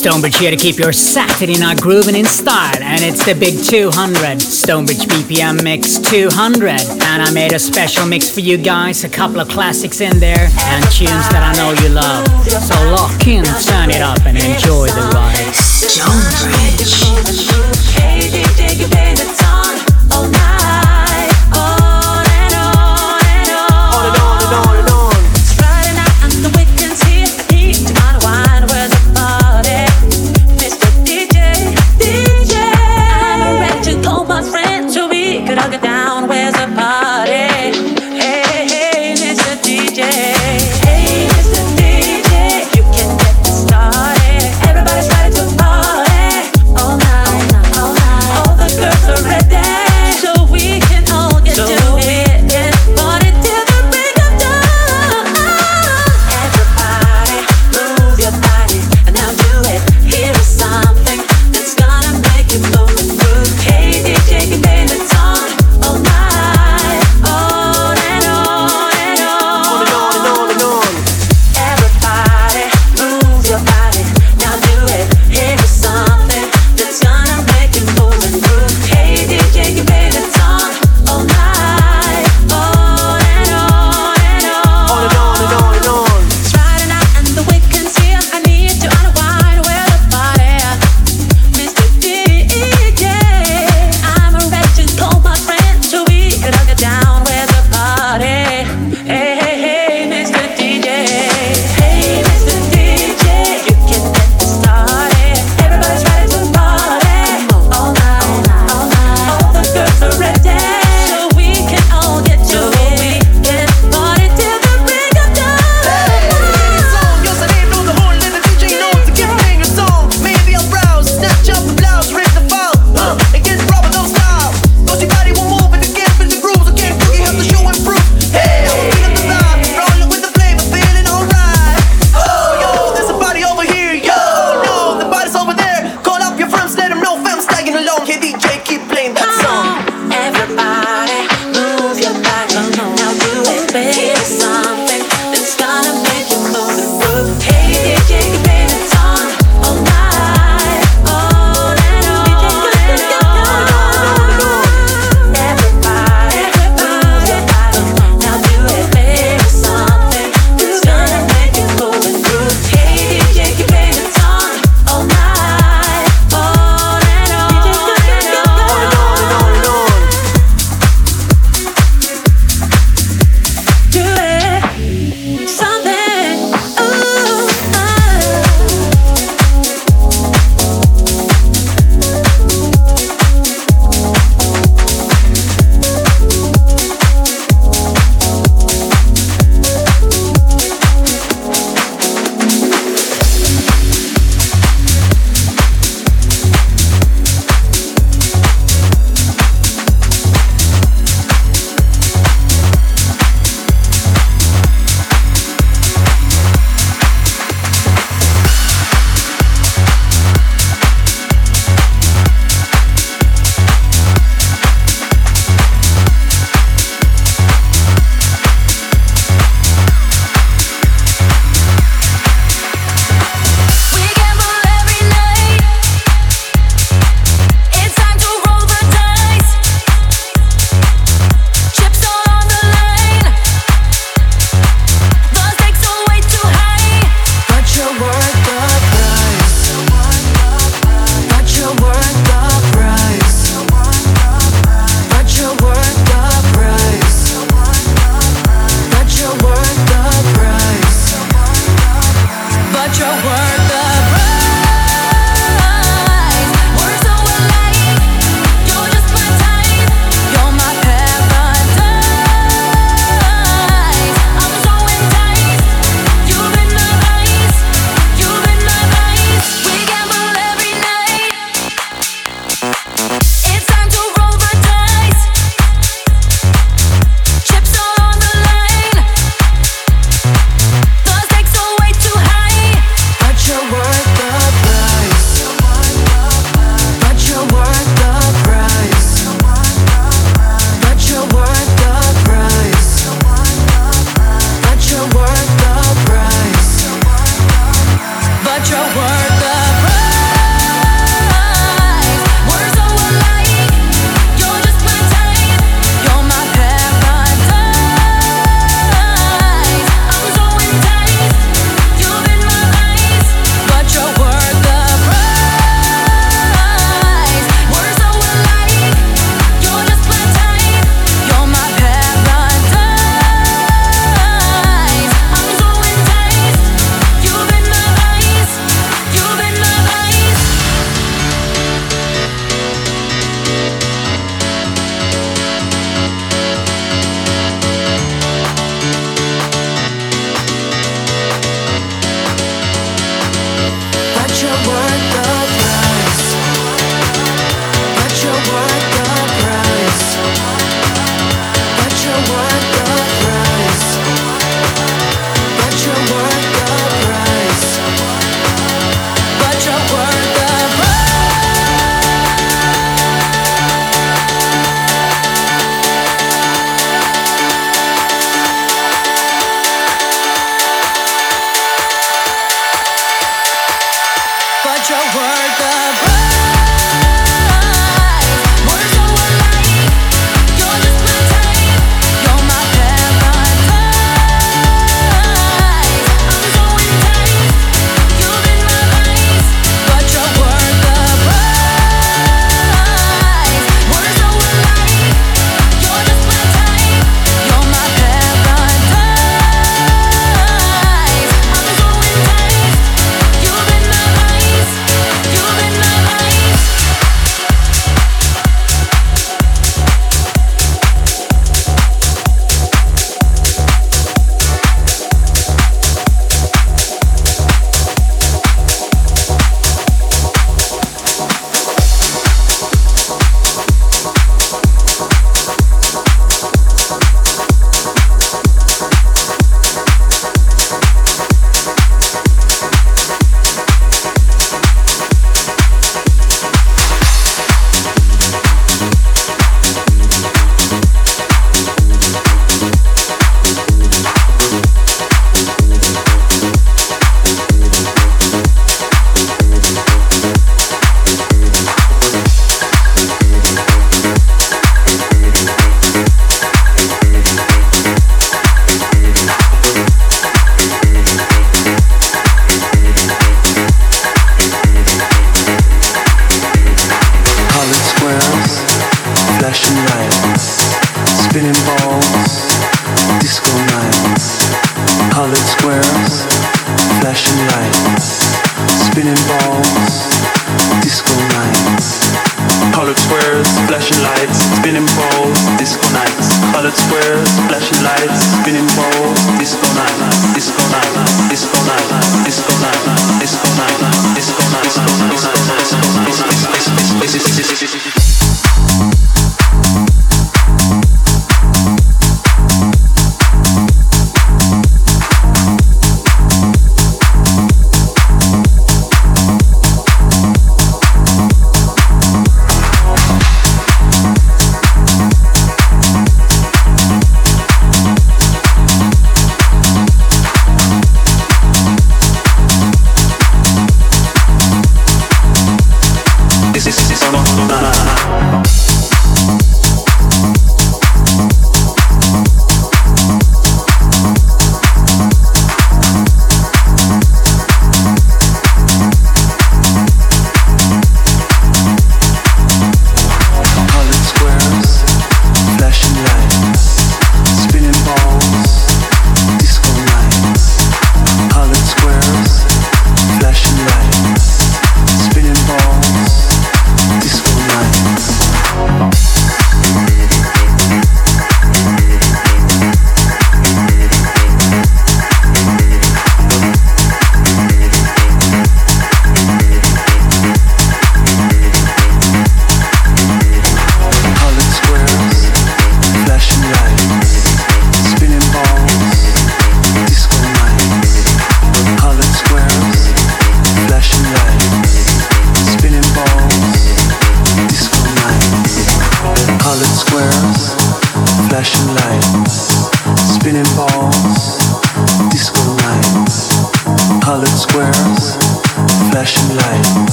Stonebridge here to keep your Saturday night grooving in style, and it's the big 200 Stonebridge BPM Mix 200. And I made a special mix for you guys, a couple of classics in there, and tunes that I know you love. So lock in, turn it up, and enjoy the ride. Stonebridge.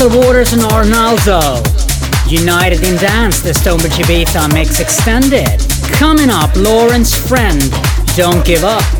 Crystal Waters and Arnaldo. United in Dance, the Stonebridge Ibiza Mix Extended. Coming up, Lawrence Friend, Don't Give Up.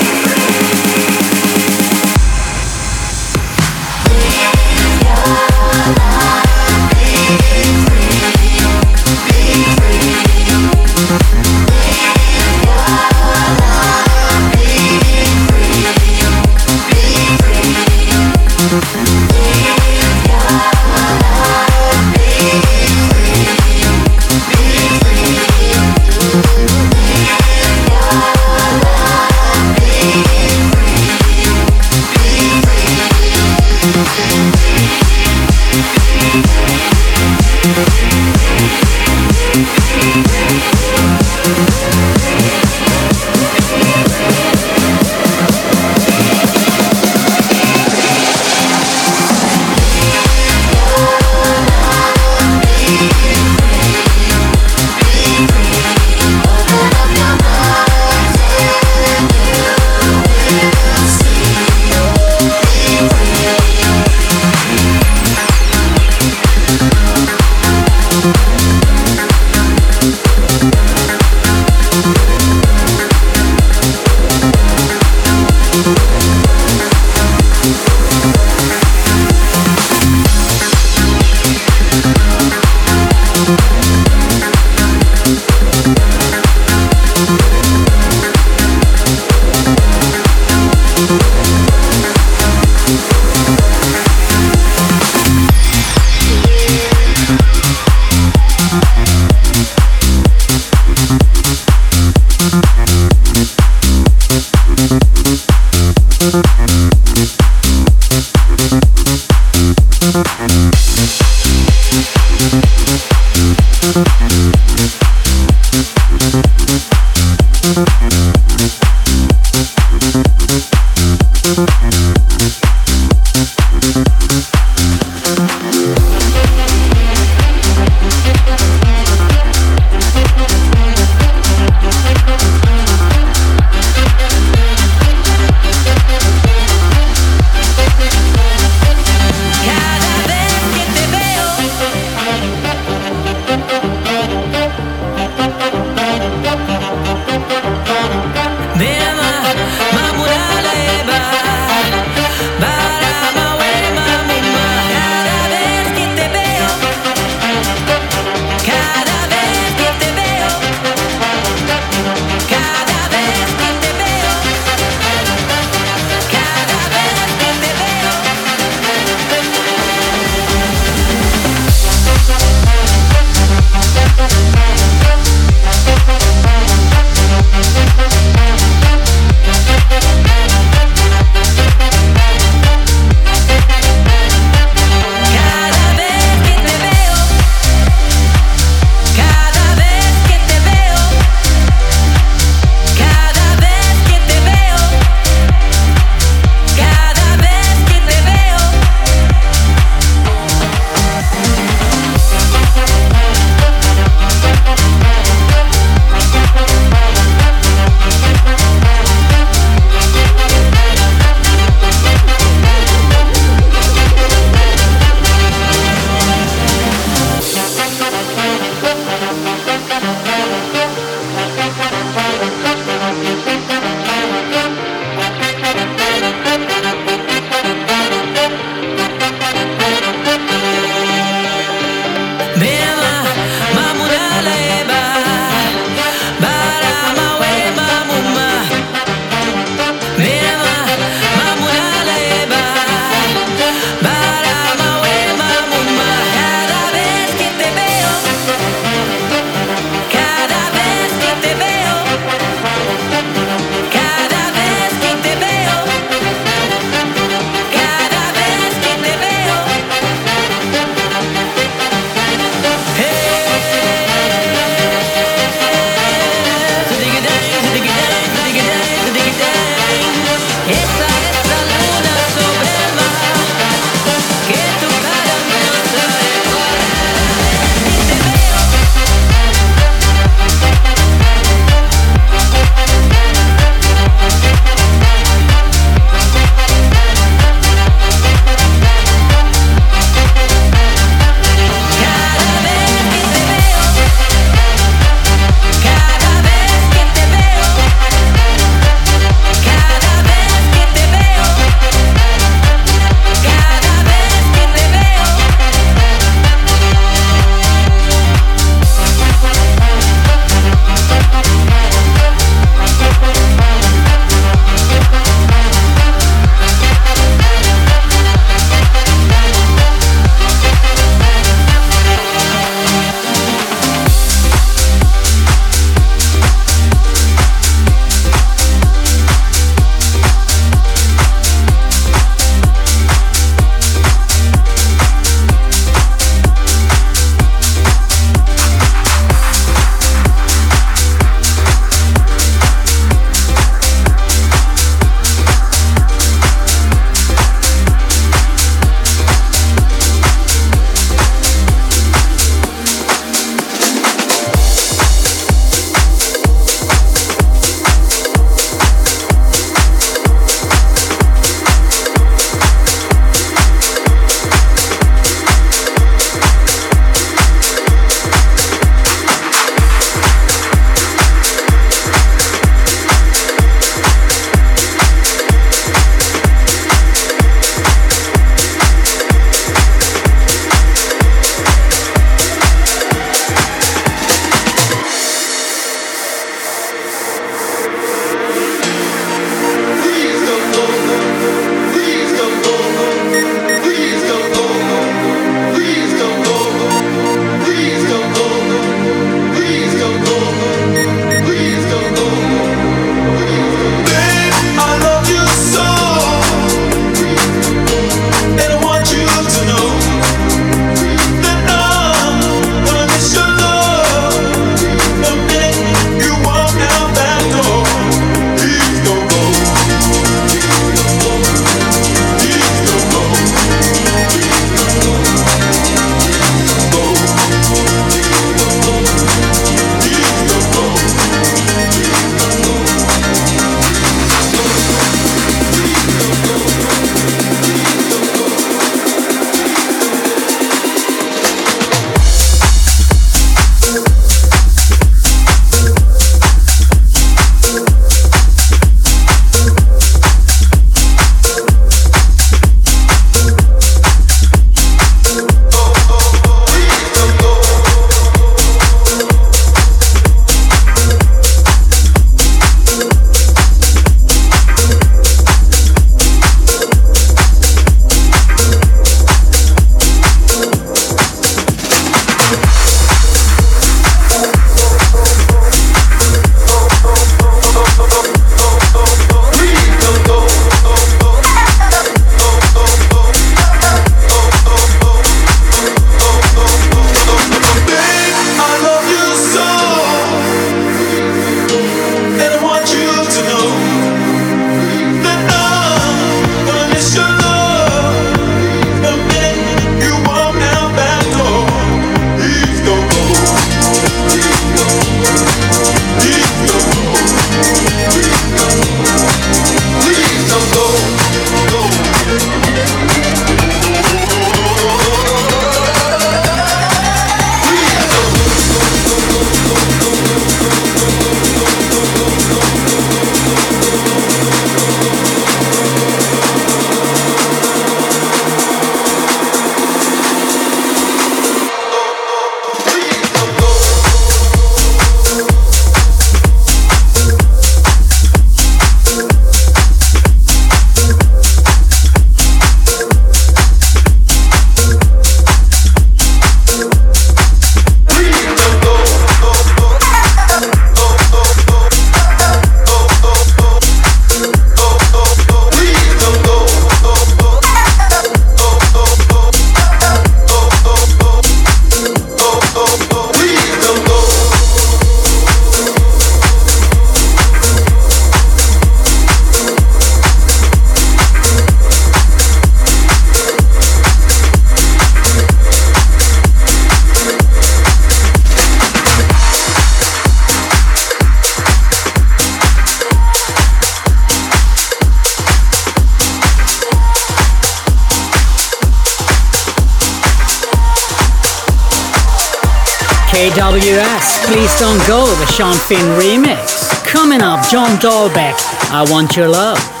Sean Finn remix. Coming up, John Dahlbäck, I Want Your Love.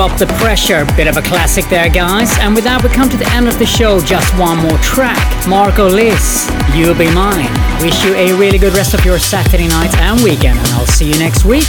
Drop the Pressure, bit of a classic there guys. And with that we come to the end of the show, just one more track. Marco Lys, You'll Be Mine. Wish you a really good rest of your Saturday night and weekend and I'll see you next week.